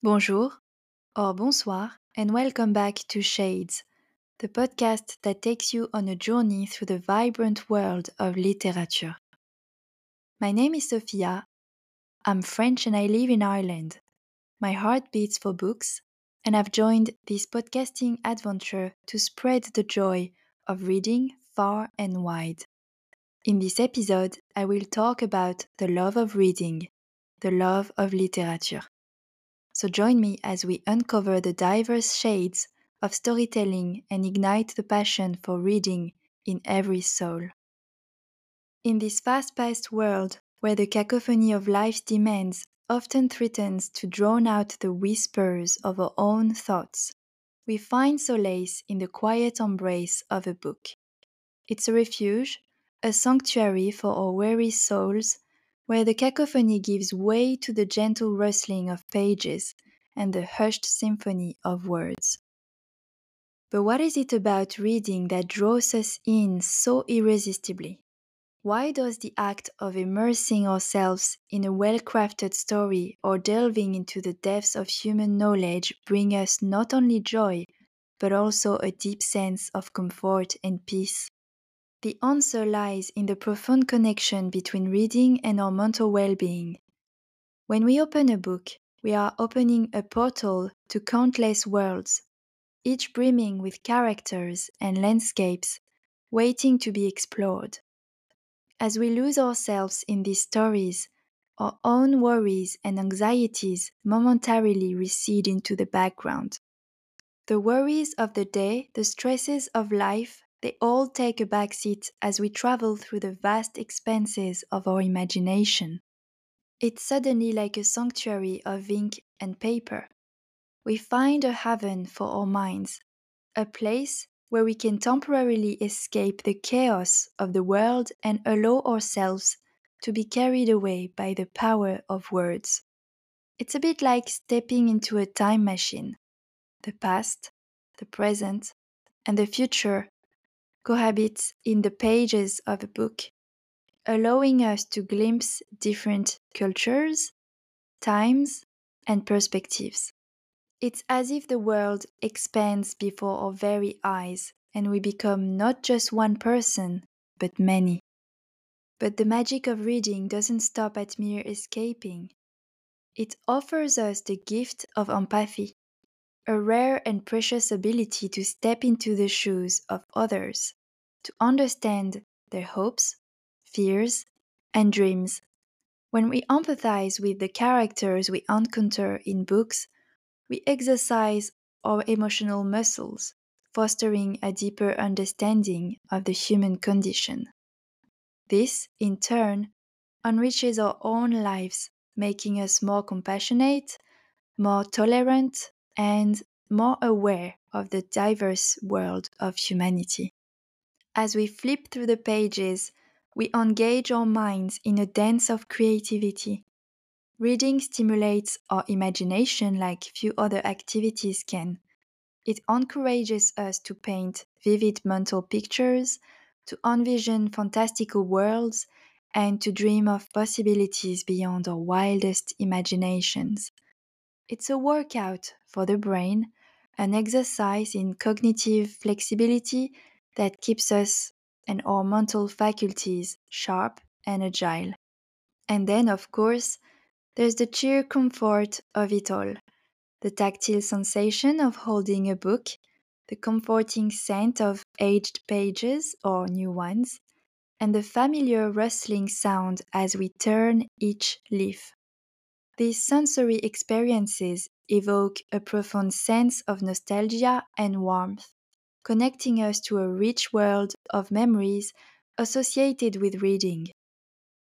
Bonjour or bonsoir, and welcome back to Shades, the podcast that takes you on a journey through the vibrant world of literature. My name is Sophia. I'm French and I live in Ireland. My heart beats for books, and I've joined this podcasting adventure to spread the joy of reading far and wide. In this episode, I will talk about the love of reading, the love of literature. So join me as we uncover the diverse shades of storytelling and ignite the passion for reading in every soul. In this fast paced world where the cacophony of life's demands often threatens to drown out the whispers of our own thoughts, we find solace in the quiet embrace of a book. It's a refuge, a sanctuary for our weary souls where the cacophony gives way to the gentle rustling of pages and the hushed symphony of words. But what is it about reading that draws us in so irresistibly? Why does the act of immersing ourselves in a well crafted story or delving into the depths of human knowledge bring us not only joy, but also a deep sense of comfort and peace? The answer lies in the profound connection between reading and our mental well being. When we open a book, we are opening a portal to countless worlds, each brimming with characters and landscapes waiting to be explored. As we lose ourselves in these stories, our own worries and anxieties momentarily recede into the background. The worries of the day, the stresses of life, they all take a backseat as we travel through the vast expanses of our imagination. It's suddenly like a sanctuary of ink and paper. We find a haven for our minds, a place where we can temporarily escape the chaos of the world and allow ourselves to be carried away by the power of words. It's a bit like stepping into a time machine. The past, the present, and the future cohabit in the pages of a book, allowing us to glimpse different cultures, times, and perspectives. It's as if the world expands before our very eyes and we become not just one person, but many. But the magic of reading doesn't stop at mere escaping. It offers us the gift of empathy, a rare and precious ability to step into the shoes of others, to understand their hopes, fears, and dreams. When we empathize with the characters we encounter in books, we exercise our emotional muscles, fostering a deeper understanding of the human condition. This, in turn, enriches our own lives, making us more compassionate, more tolerant, and more aware of the diverse world of humanity. As we flip through the pages, we engage our minds in a dance of creativity. Reading stimulates our imagination like few other activities can. It encourages us to paint vivid mental pictures, to envision fantastical worlds, and to dream of possibilities beyond our wildest imaginations. It's a workout for the brain, an exercise in cognitive flexibility that keeps us and our mental faculties sharp and agile. And then, of course, there's the sheer comfort of it all the tactile sensation of holding a book, the comforting scent of aged pages or new ones, and the familiar rustling sound as we turn each leaf. These sensory experiences evoke a profound sense of nostalgia and warmth, connecting us to a rich world of memories associated with reading.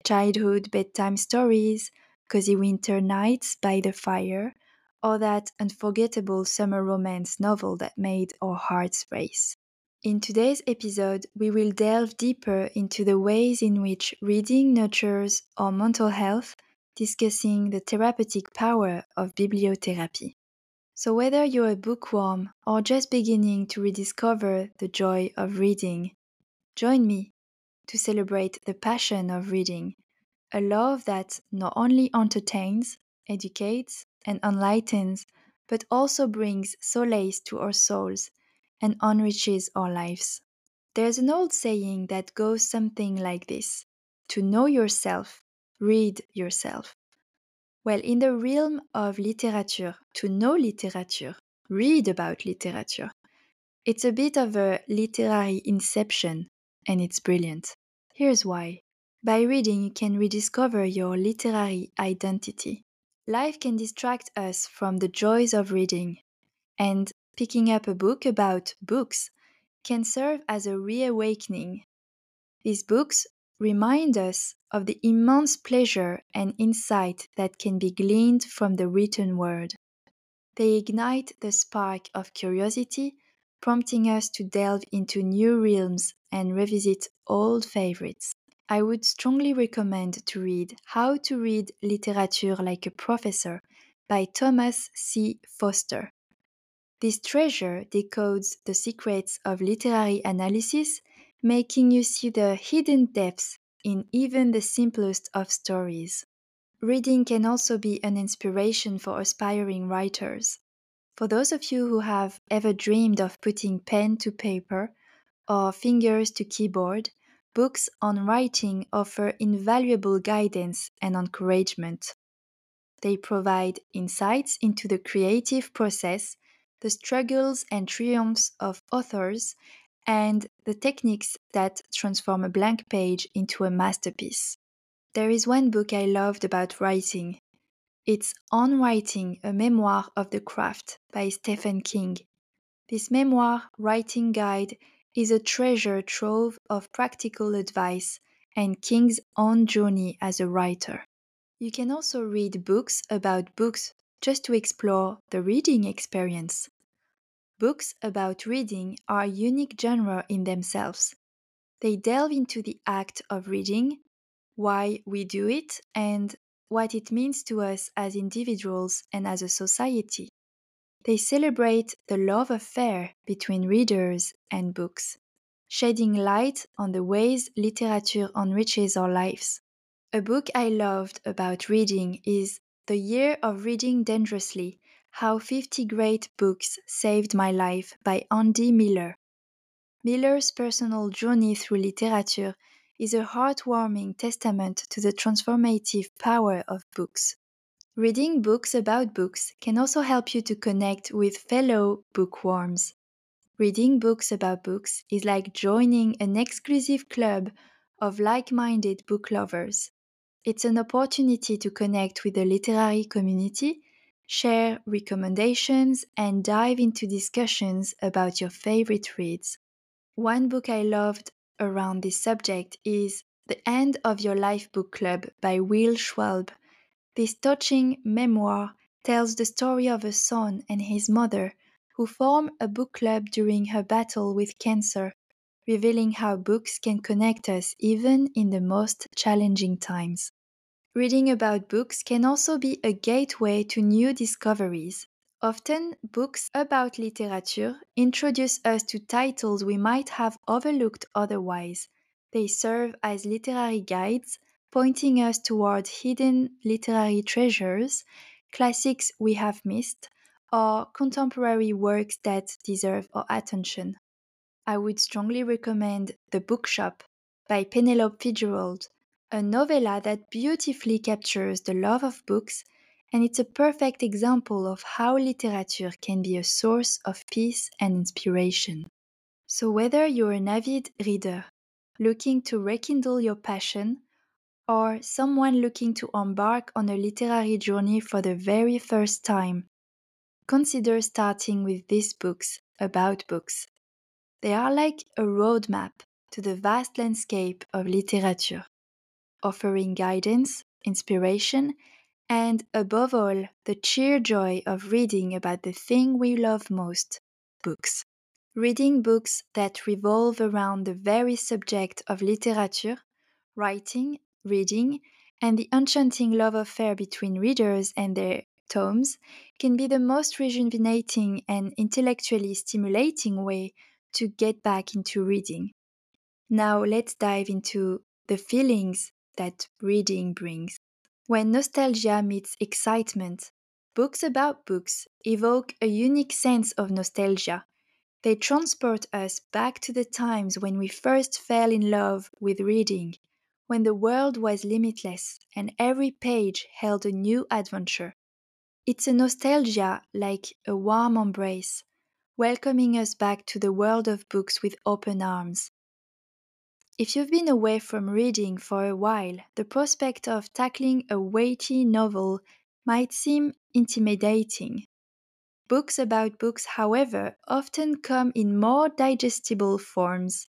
Childhood bedtime stories, cozy winter nights by the fire, or that unforgettable summer romance novel that made our hearts race. In today's episode, we will delve deeper into the ways in which reading nurtures our mental health, discussing the therapeutic power of bibliotherapy. So, whether you're a bookworm or just beginning to rediscover the joy of reading, join me to celebrate the passion of reading, a love that not only entertains, educates, and enlightens, but also brings solace to our souls and enriches our lives. There's an old saying that goes something like this To know yourself, read yourself. Well, in the realm of literature, to know literature, read about literature, it's a bit of a literary inception, and it's brilliant. Here's why. By reading, you can rediscover your literary identity. Life can distract us from the joys of reading, and picking up a book about books can serve as a reawakening. These books remind us of the immense pleasure and insight that can be gleaned from the written word. They ignite the spark of curiosity, prompting us to delve into new realms and revisit old favorites. I would strongly recommend to read How to Read Literature Like a Professor by Thomas C. Foster. This treasure decodes the secrets of literary analysis, making you see the hidden depths in even the simplest of stories. Reading can also be an inspiration for aspiring writers. For those of you who have ever dreamed of putting pen to paper or fingers to keyboard, books on writing offer invaluable guidance and encouragement. They provide insights into the creative process the struggles and triumphs of authors, and the techniques that transform a blank page into a masterpiece. There is one book I loved about writing. It's On Writing, a Memoir of the Craft by Stephen King. This memoir writing guide is a treasure trove of practical advice and King's own journey as a writer. You can also read books about books just to explore the reading experience. Books about reading are a unique genre in themselves. They delve into the act of reading, why we do it, and what it means to us as individuals and as a society. They celebrate the love affair between readers and books, shedding light on the ways literature enriches our lives. A book I loved about reading is the Year of Reading Dangerously How 50 Great Books Saved My Life by Andy Miller. Miller's personal journey through literature is a heartwarming testament to the transformative power of books. Reading books about books can also help you to connect with fellow bookworms. Reading books about books is like joining an exclusive club of like minded book lovers. It's an opportunity to connect with the literary community, share recommendations, and dive into discussions about your favorite reads. One book I loved around this subject is The End of Your Life Book Club by Will Schwalbe. This touching memoir tells the story of a son and his mother who form a book club during her battle with cancer revealing how books can connect us even in the most challenging times. Reading about books can also be a gateway to new discoveries. Often, books about literature introduce us to titles we might have overlooked otherwise. They serve as literary guides, pointing us toward hidden literary treasures, classics we have missed, or contemporary works that deserve our attention. I would strongly recommend The Bookshop by Penelope Fitzgerald, a novella that beautifully captures the love of books, and it's a perfect example of how literature can be a source of peace and inspiration. So, whether you're an avid reader looking to rekindle your passion, or someone looking to embark on a literary journey for the very first time, consider starting with these books about books. They are like a roadmap to the vast landscape of literature, offering guidance, inspiration, and above all, the sheer joy of reading about the thing we love most books. Reading books that revolve around the very subject of literature, writing, reading, and the enchanting love affair between readers and their tomes can be the most rejuvenating and intellectually stimulating way to get back into reading. Now let's dive into the feelings that reading brings. When nostalgia meets excitement, Books about books evoke a unique sense of nostalgia. They transport us back to the times when we first fell in love with reading, when the world was limitless and every page held a new adventure. It's a nostalgia like a warm embrace, welcoming us back to the world of books with open arms. If you've been away from reading for a while, the prospect of tackling a weighty novel might seem intimidating. Books about books, however, often come in more digestible forms.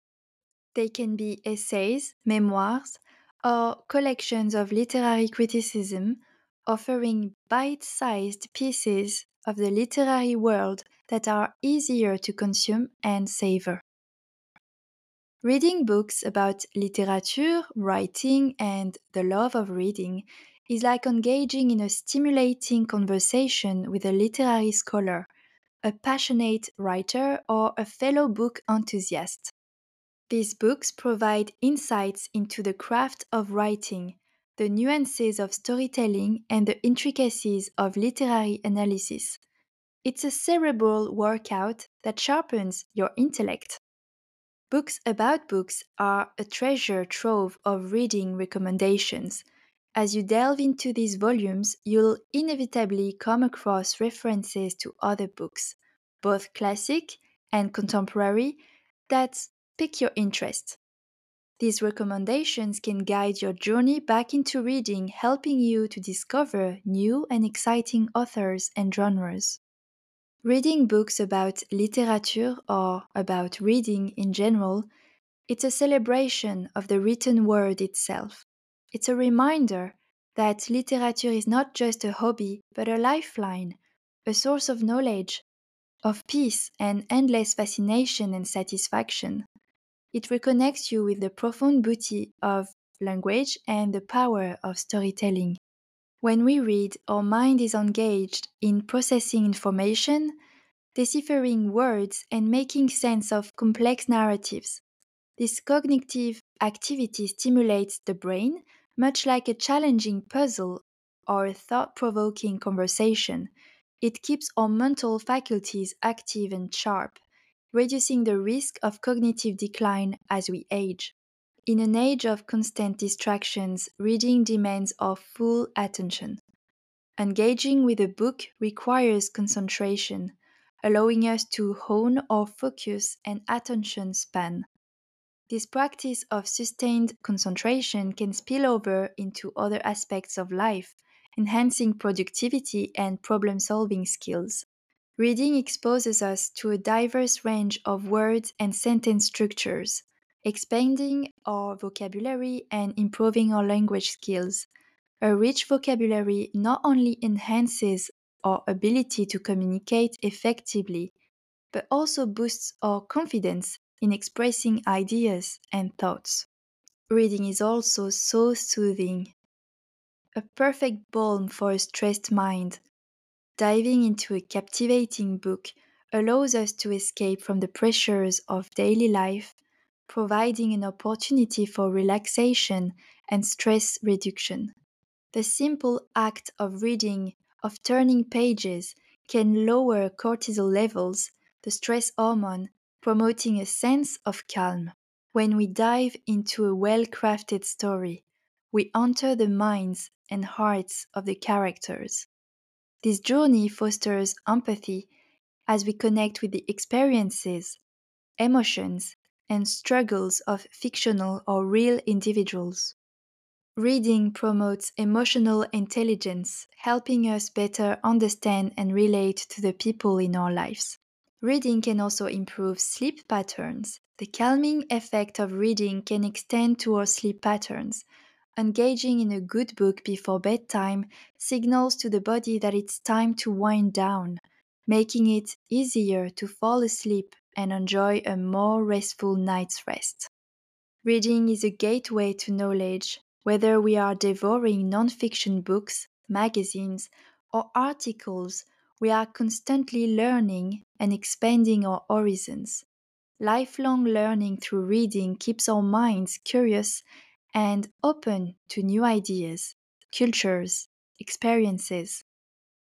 They can be essays, memoirs, or collections of literary criticism, offering bite sized pieces of the literary world that are easier to consume and savor. Reading books about literature, writing, and the love of reading is like engaging in a stimulating conversation with a literary scholar, a passionate writer, or a fellow book enthusiast. These books provide insights into the craft of writing, the nuances of storytelling, and the intricacies of literary analysis. It's a cerebral workout that sharpens your intellect. Books about books are a treasure trove of reading recommendations. As you delve into these volumes, you'll inevitably come across references to other books, both classic and contemporary, that pique your interest. These recommendations can guide your journey back into reading, helping you to discover new and exciting authors and genres. Reading books about literature or about reading in general, it's a celebration of the written word itself. It's a reminder that literature is not just a hobby, but a lifeline, a source of knowledge, of peace, and endless fascination and satisfaction. It reconnects you with the profound beauty of language and the power of storytelling. When we read, our mind is engaged in processing information, deciphering words, and making sense of complex narratives. This cognitive activity stimulates the brain, much like a challenging puzzle or a thought provoking conversation. It keeps our mental faculties active and sharp, reducing the risk of cognitive decline as we age. In an age of constant distractions, reading demands our full attention. Engaging with a book requires concentration, allowing us to hone our focus and attention span. This practice of sustained concentration can spill over into other aspects of life, enhancing productivity and problem solving skills. Reading exposes us to a diverse range of words and sentence structures, expanding our vocabulary and improving our language skills. A rich vocabulary not only enhances our ability to communicate effectively, but also boosts our confidence in expressing ideas and thoughts. Reading is also so soothing. A perfect balm for a stressed mind. Diving into a captivating book allows us to escape from the pressures of daily life providing an opportunity for relaxation and stress reduction. The simple act of reading, of turning pages, can lower cortisol levels, the stress hormone, promoting a sense of calm. When we dive into a well crafted story, we enter the minds and hearts of the characters. This journey fosters empathy as we connect with the experiences, emotions, and struggles of fictional or real individuals. Reading promotes emotional intelligence, helping us better understand and relate to the people in our lives. Reading can also improve sleep patterns. The calming effect of reading can extend to our sleep patterns. Engaging in a good book before bedtime signals to the body that it's time to wind down, making it easier to fall asleep and enjoy a more restful night's rest. Reading is a gateway to knowledge, whether we are devouring nonfiction books, magazines, or articles, we are constantly learning and expanding our horizons. Lifelong learning through reading keeps our minds curious and open to new ideas, cultures, experiences.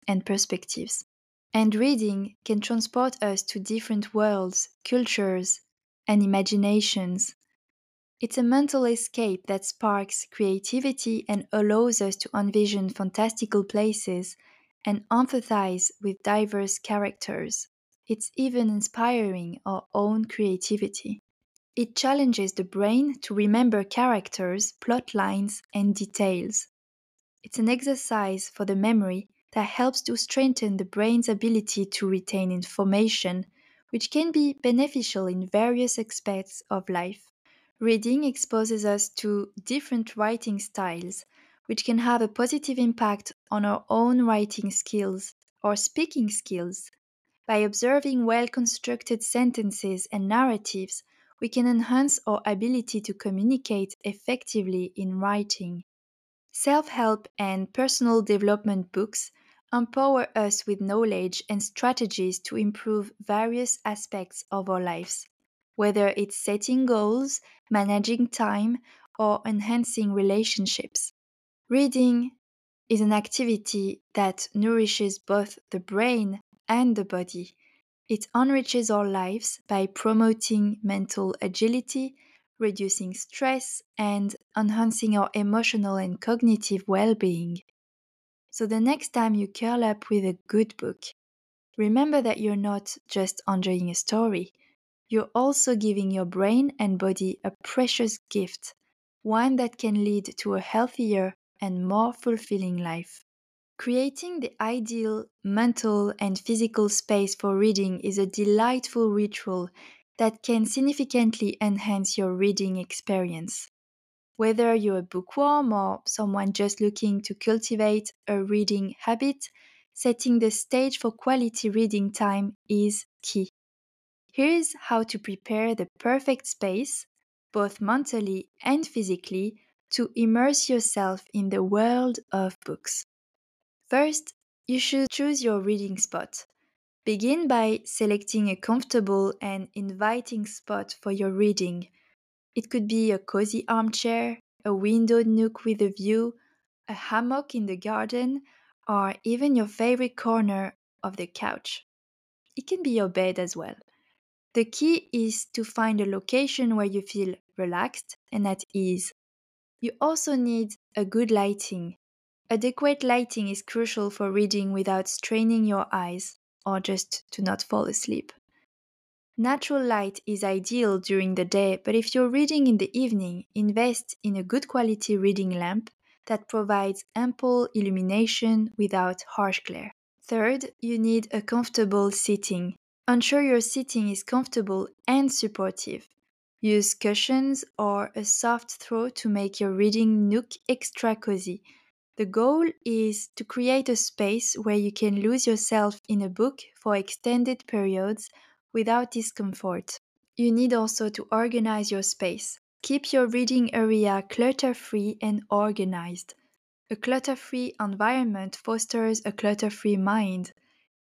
and perspectives. And reading can transport us to different worlds, cultures, and imaginations. It's a mental escape that sparks creativity and allows us to envision fantastical places and empathize with diverse characters. It's even inspiring our own creativity. It challenges the brain to remember characters, plot lines, and details. It's an exercise for the memory that helps to strengthen the brain's ability to retain information, which can be beneficial in various aspects of life. Reading exposes us to different writing styles, which can have a positive impact on our own writing skills or speaking skills. By observing well constructed sentences and narratives, we can enhance our ability to communicate effectively in writing. Self help and personal development books empower us with knowledge and strategies to improve various aspects of our lives, whether it's setting goals, managing time, or enhancing relationships. Reading is an activity that nourishes both the brain and the body. It enriches our lives by promoting mental agility, reducing stress, and enhancing our emotional and cognitive well being. So, the next time you curl up with a good book, remember that you're not just enjoying a story, you're also giving your brain and body a precious gift, one that can lead to a healthier and more fulfilling life. Creating the ideal mental and physical space for reading is a delightful ritual that can significantly enhance your reading experience. Whether you're a bookworm or someone just looking to cultivate a reading habit, setting the stage for quality reading time is key. Here's how to prepare the perfect space, both mentally and physically, to immerse yourself in the world of books. First, you should choose your reading spot. Begin by selecting a comfortable and inviting spot for your reading. It could be a cozy armchair, a windowed nook with a view, a hammock in the garden, or even your favorite corner of the couch. It can be your bed as well. The key is to find a location where you feel relaxed and at ease. You also need a good lighting. Adequate lighting is crucial for reading without straining your eyes or just to not fall asleep. Natural light is ideal during the day, but if you're reading in the evening, invest in a good quality reading lamp that provides ample illumination without harsh glare. Third, you need a comfortable seating. Ensure your seating is comfortable and supportive. Use cushions or a soft throw to make your reading nook extra cozy. The goal is to create a space where you can lose yourself in a book for extended periods without discomfort. You need also to organize your space. Keep your reading area clutter free and organized. A clutter free environment fosters a clutter free mind.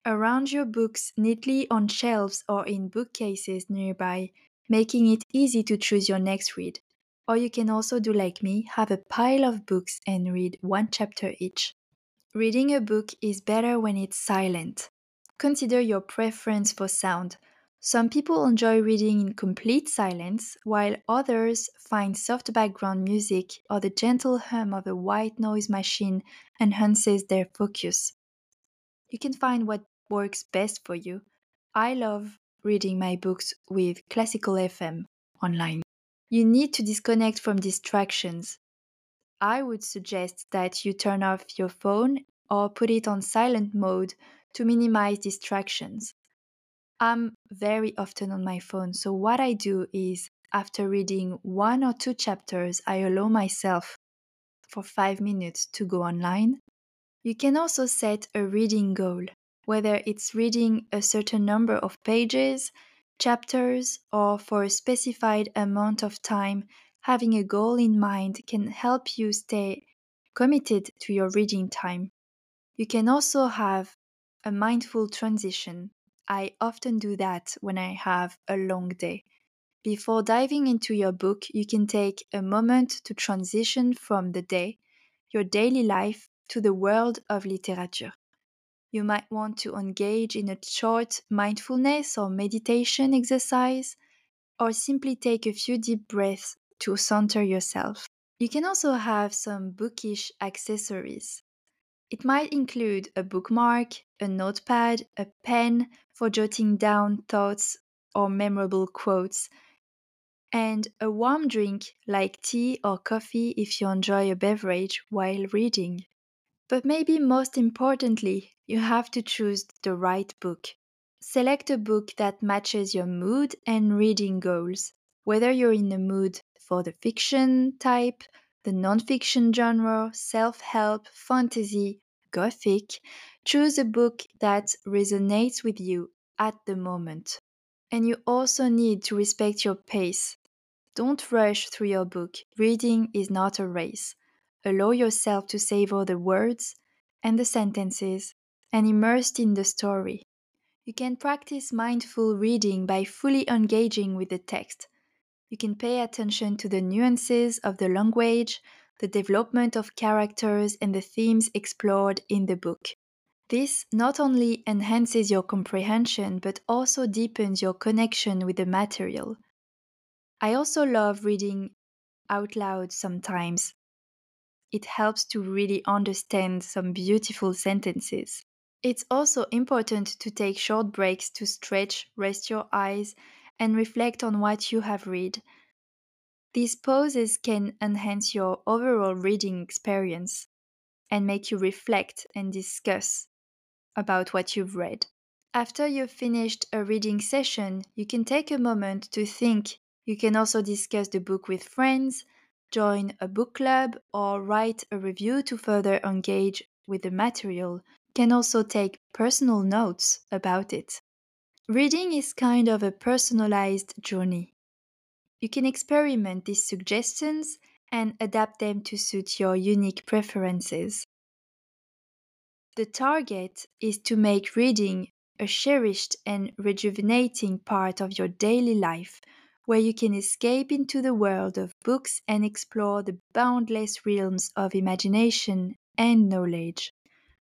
Arrange your books neatly on shelves or in bookcases nearby, making it easy to choose your next read. Or you can also do like me, have a pile of books and read one chapter each. Reading a book is better when it's silent. Consider your preference for sound. Some people enjoy reading in complete silence, while others find soft background music or the gentle hum of a white noise machine enhances their focus. You can find what works best for you. I love reading my books with classical FM online. You need to disconnect from distractions. I would suggest that you turn off your phone or put it on silent mode to minimize distractions. I'm very often on my phone, so what I do is after reading one or two chapters, I allow myself for five minutes to go online. You can also set a reading goal, whether it's reading a certain number of pages, chapters, or for a specified amount of time. Having a goal in mind can help you stay committed to your reading time. You can also have a mindful transition. I often do that when I have a long day. Before diving into your book, you can take a moment to transition from the day, your daily life, to the world of literature. you might want to engage in a short mindfulness or meditation exercise, or simply take a few deep breaths to center yourself. You can also have some bookish accessories. It might include a bookmark, a notepad, a pen for jotting down thoughts or memorable quotes, and a warm drink like tea or coffee if you enjoy a beverage while reading. But maybe most importantly, you have to choose the right book. Select a book that matches your mood and reading goals, whether you're in the mood for the fiction type, the nonfiction genre, self help, fantasy, gothic. Choose a book that resonates with you at the moment. And you also need to respect your pace. Don't rush through your book. Reading is not a race. Allow yourself to savor the words and the sentences and immersed in the story. You can practice mindful reading by fully engaging with the text. You can pay attention to the nuances of the language, the development of characters, and the themes explored in the book. This not only enhances your comprehension but also deepens your connection with the material. I also love reading out loud sometimes. It helps to really understand some beautiful sentences. It's also important to take short breaks to stretch, rest your eyes, and reflect on what you have read. These pauses can enhance your overall reading experience and make you reflect and discuss about what you've read. After you've finished a reading session, you can take a moment to think. You can also discuss the book with friends, join a book club, or write a review to further engage with the material. You can also take personal notes about it. Reading is kind of a personalized journey. You can experiment these suggestions and adapt them to suit your unique preferences. The target is to make reading a cherished and rejuvenating part of your daily life where you can escape into the world of books and explore the boundless realms of imagination and knowledge.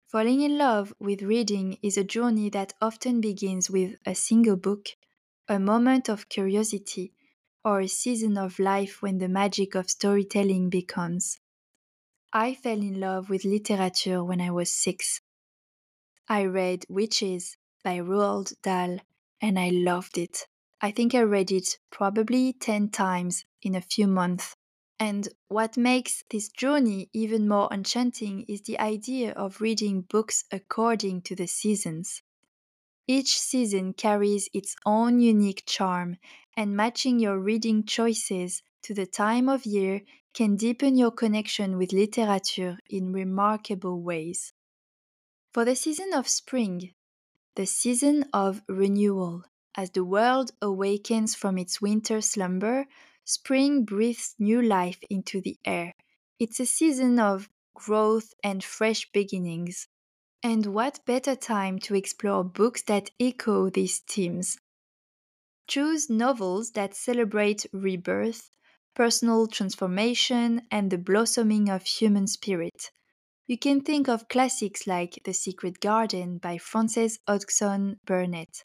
Falling in love with reading is a journey that often begins with a single book, a moment of curiosity, or a season of life when the magic of storytelling becomes. I fell in love with literature when I was six. I read Witches by Roald Dahl and I loved it. I think I read it probably 10 times in a few months. And what makes this journey even more enchanting is the idea of reading books according to the seasons. Each season carries its own unique charm, and matching your reading choices to the time of year can deepen your connection with literature in remarkable ways. For the season of spring, the season of renewal, as the world awakens from its winter slumber, spring breathes new life into the air. It's a season of growth and fresh beginnings. And what better time to explore books that echo these themes? Choose novels that celebrate rebirth, personal transformation, and the blossoming of human spirit. You can think of classics like The Secret Garden by Frances Hodgson Burnett,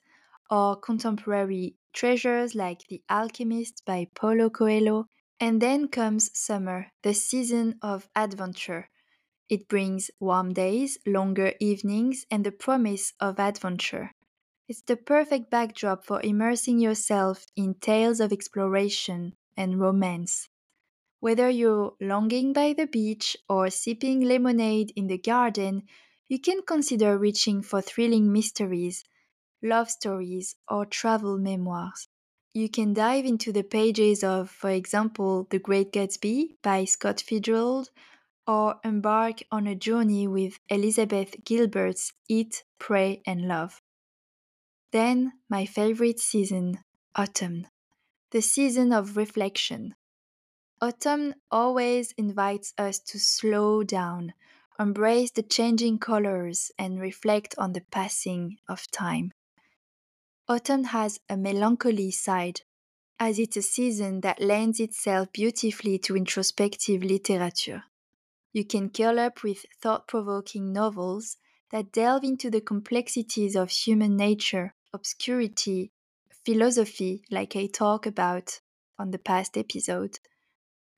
or contemporary treasures like The Alchemist by Paulo Coelho. And then comes summer, the season of adventure it brings warm days, longer evenings, and the promise of adventure. It's the perfect backdrop for immersing yourself in tales of exploration and romance. Whether you're longing by the beach or sipping lemonade in the garden, you can consider reaching for thrilling mysteries, love stories, or travel memoirs. You can dive into the pages of, for example, The Great Gatsby by Scott Fitzgerald or embark on a journey with Elizabeth Gilbert's Eat, Pray, and Love. Then, my favorite season, autumn, the season of reflection. Autumn always invites us to slow down, embrace the changing colors, and reflect on the passing of time. Autumn has a melancholy side, as it's a season that lends itself beautifully to introspective literature. You can curl up with thought provoking novels that delve into the complexities of human nature, obscurity, philosophy, like I talked about on the past episode,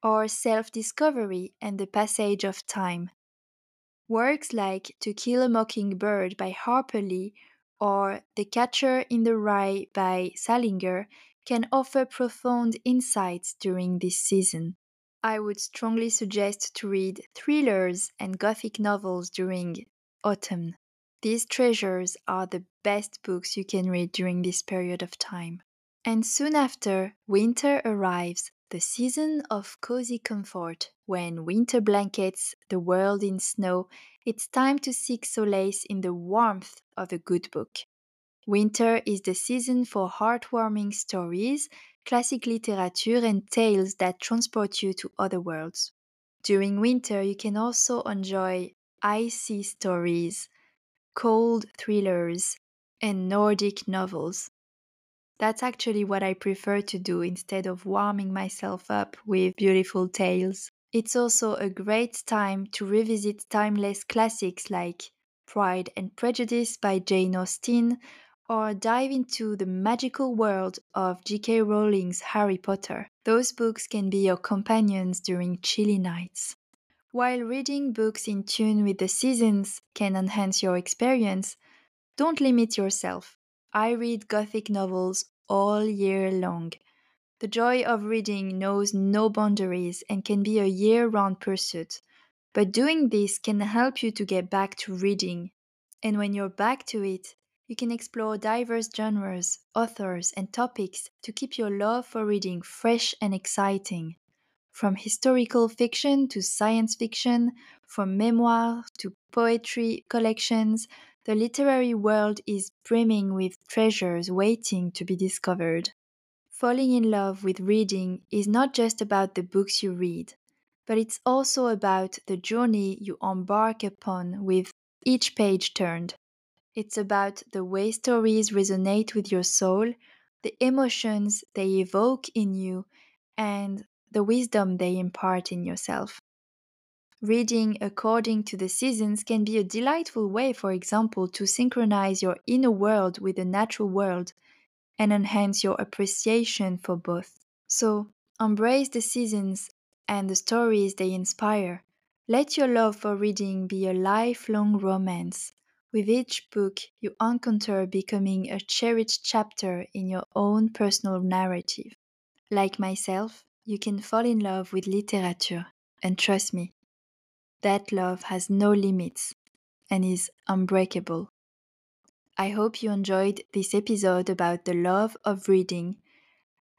or self discovery and the passage of time. Works like To Kill a Mockingbird by Harper Lee or The Catcher in the Rye by Salinger can offer profound insights during this season. I would strongly suggest to read thrillers and gothic novels during autumn. These treasures are the best books you can read during this period of time. And soon after, winter arrives, the season of cozy comfort. When winter blankets the world in snow, it's time to seek solace in the warmth of a good book. Winter is the season for heartwarming stories, classic literature, and tales that transport you to other worlds. During winter, you can also enjoy icy stories, cold thrillers, and Nordic novels. That's actually what I prefer to do instead of warming myself up with beautiful tales. It's also a great time to revisit timeless classics like Pride and Prejudice by Jane Austen or dive into the magical world of J.K. Rowling's Harry Potter. Those books can be your companions during chilly nights. While reading books in tune with the seasons can enhance your experience, don't limit yourself. I read Gothic novels all year long. The joy of reading knows no boundaries and can be a year round pursuit. But doing this can help you to get back to reading. And when you're back to it, you can explore diverse genres, authors, and topics to keep your love for reading fresh and exciting. From historical fiction to science fiction, from memoir to poetry collections, the literary world is brimming with treasures waiting to be discovered. Falling in love with reading is not just about the books you read, but it's also about the journey you embark upon with each page turned. It's about the way stories resonate with your soul, the emotions they evoke in you, and the wisdom they impart in yourself. Reading according to the seasons can be a delightful way, for example, to synchronize your inner world with the natural world and enhance your appreciation for both. So, embrace the seasons and the stories they inspire. Let your love for reading be a lifelong romance. With each book, you encounter becoming a cherished chapter in your own personal narrative. Like myself, you can fall in love with literature, and trust me, that love has no limits and is unbreakable. I hope you enjoyed this episode about the love of reading.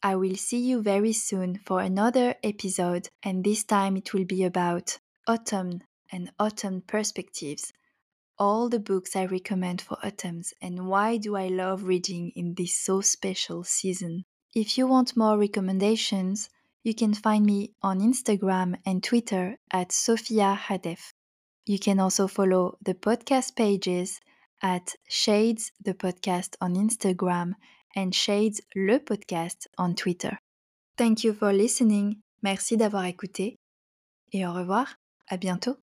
I will see you very soon for another episode, and this time it will be about autumn and autumn perspectives. All the books I recommend for autumns, and why do I love reading in this so special season. If you want more recommendations, you can find me on Instagram and Twitter at Sophia Hadef. You can also follow the podcast pages at Shades the Podcast on Instagram and Shades le Podcast on Twitter. Thank you for listening. Merci d'avoir écouté. Et au revoir. À bientôt.